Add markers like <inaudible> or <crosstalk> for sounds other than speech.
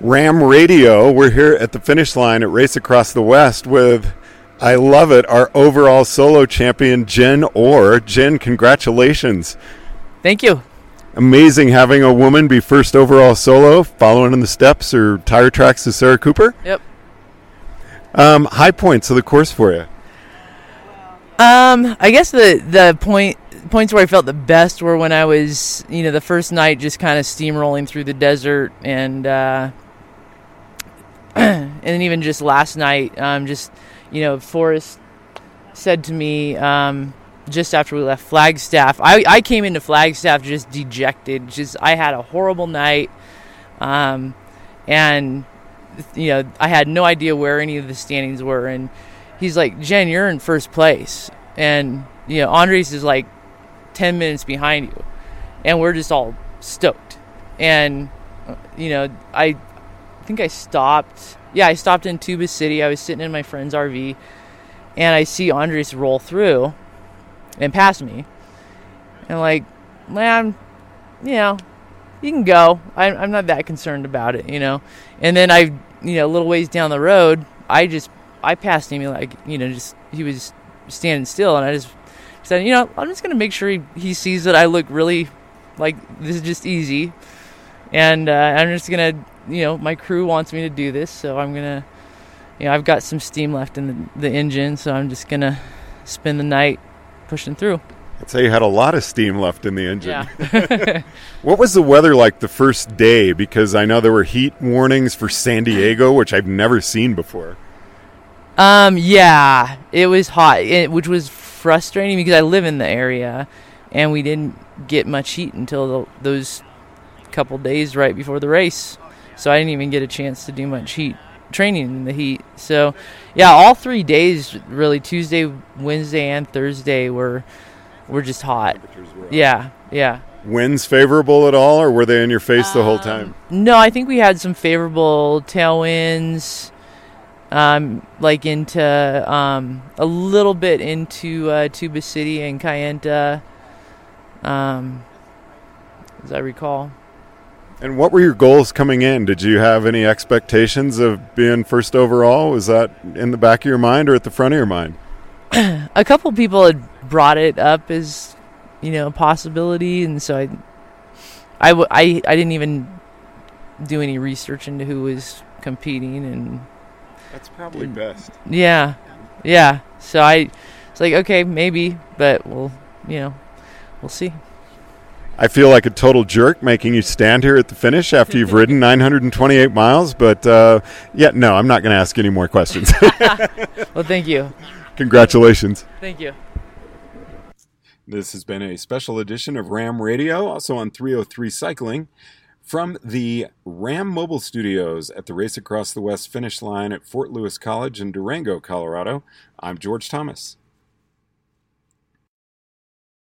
RAAM Radio. We're here at the finish line at Race Across the West with, I love it, our overall solo champion, Jen Orr. Jen, congratulations. Thank you. Amazing having a woman be first overall solo, following in the steps or tire tracks of Sarah Cooper. Yep. Um, high points of the course for you. Um, I guess the the point points where I felt the best were when I was, you know, the first night just kind of steamrolling through the desert and uh, <clears throat> and then even just last night, um, just you know, Forrest said to me um, just after we left Flagstaff. I, I came into Flagstaff just dejected. Just I had a horrible night, um, and you know I had no idea where any of the standings were. And he's like, "Jen, you're in first place," and you know Andres is like ten minutes behind you, and we're just all stoked. And uh, you know I think I stopped. Yeah, I stopped in Tuba City. I was sitting in my friend's RV, and I see Andres roll through and pass me. And like, man, you know, you can go. I'm, I'm not that concerned about it, you know. And then I, you know, a little ways down the road, I just I passed him like, you know, just he was standing still, and I just said, you know, I'm just gonna make sure he, he sees that I look really like this is just easy, and uh, I'm just gonna you know, my crew wants me to do this, so I'm gonna, you know, I've got some steam left in the, the engine, so I'm just gonna spend the night pushing through. I'd say you had a lot of steam left in the engine. Yeah. <laughs> <laughs> what was the weather like the first day? Because I know there were heat warnings for San Diego, which I've never seen before. Um, yeah, it was hot, it, which was frustrating because I live in the area, and we didn't get much heat until the, those couple days right before the race so I didn't even get a chance to do much heat training in the heat. So, yeah, all three days really Tuesday, Wednesday, and Thursday were were just hot. Yeah, yeah. Winds favorable at all, or were they in your face the whole Um, time? No, I think we had some favorable tailwinds. Um, like into um, a little bit into uh, Tuba City and Kayenta, um, as I recall. And what were your goals coming in? Did you have any expectations of being first overall? Was that in the back of your mind or at the front of your mind? <clears throat> a couple people had brought it up as you know a possibility and so I, I, w- I, I didn't even do any research into who was competing and That's probably best. yeah yeah so i it's like okay maybe but we'll you know we'll see I feel like a total jerk making you stand here at the finish after you've ridden <laughs> 928 miles, but uh, yeah, no, I'm not going to ask any more questions. <laughs> <laughs> well thank you Congratulations. thank you This has been a special edition of RAAM Radio, also on 303 Cycling, from the RAAM Mobile Studios at the Race Across the West finish line at Fort Lewis College in Durango, Colorado. I'm George Thomas.